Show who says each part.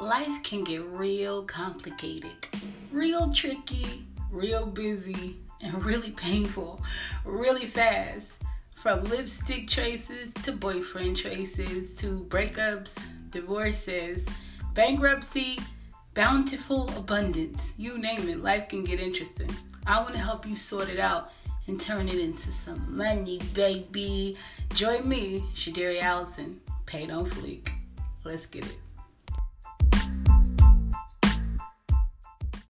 Speaker 1: life can get real complicated, real tricky, real busy, and really painful really fast. From lipstick traces to boyfriend traces to breakups, divorces, bankruptcy, bountiful abundance. You name it, life can get interesting. I want to help you sort it out and turn it into some money, baby. Join me, Shadari Allison, paid on fleek. Let's get it.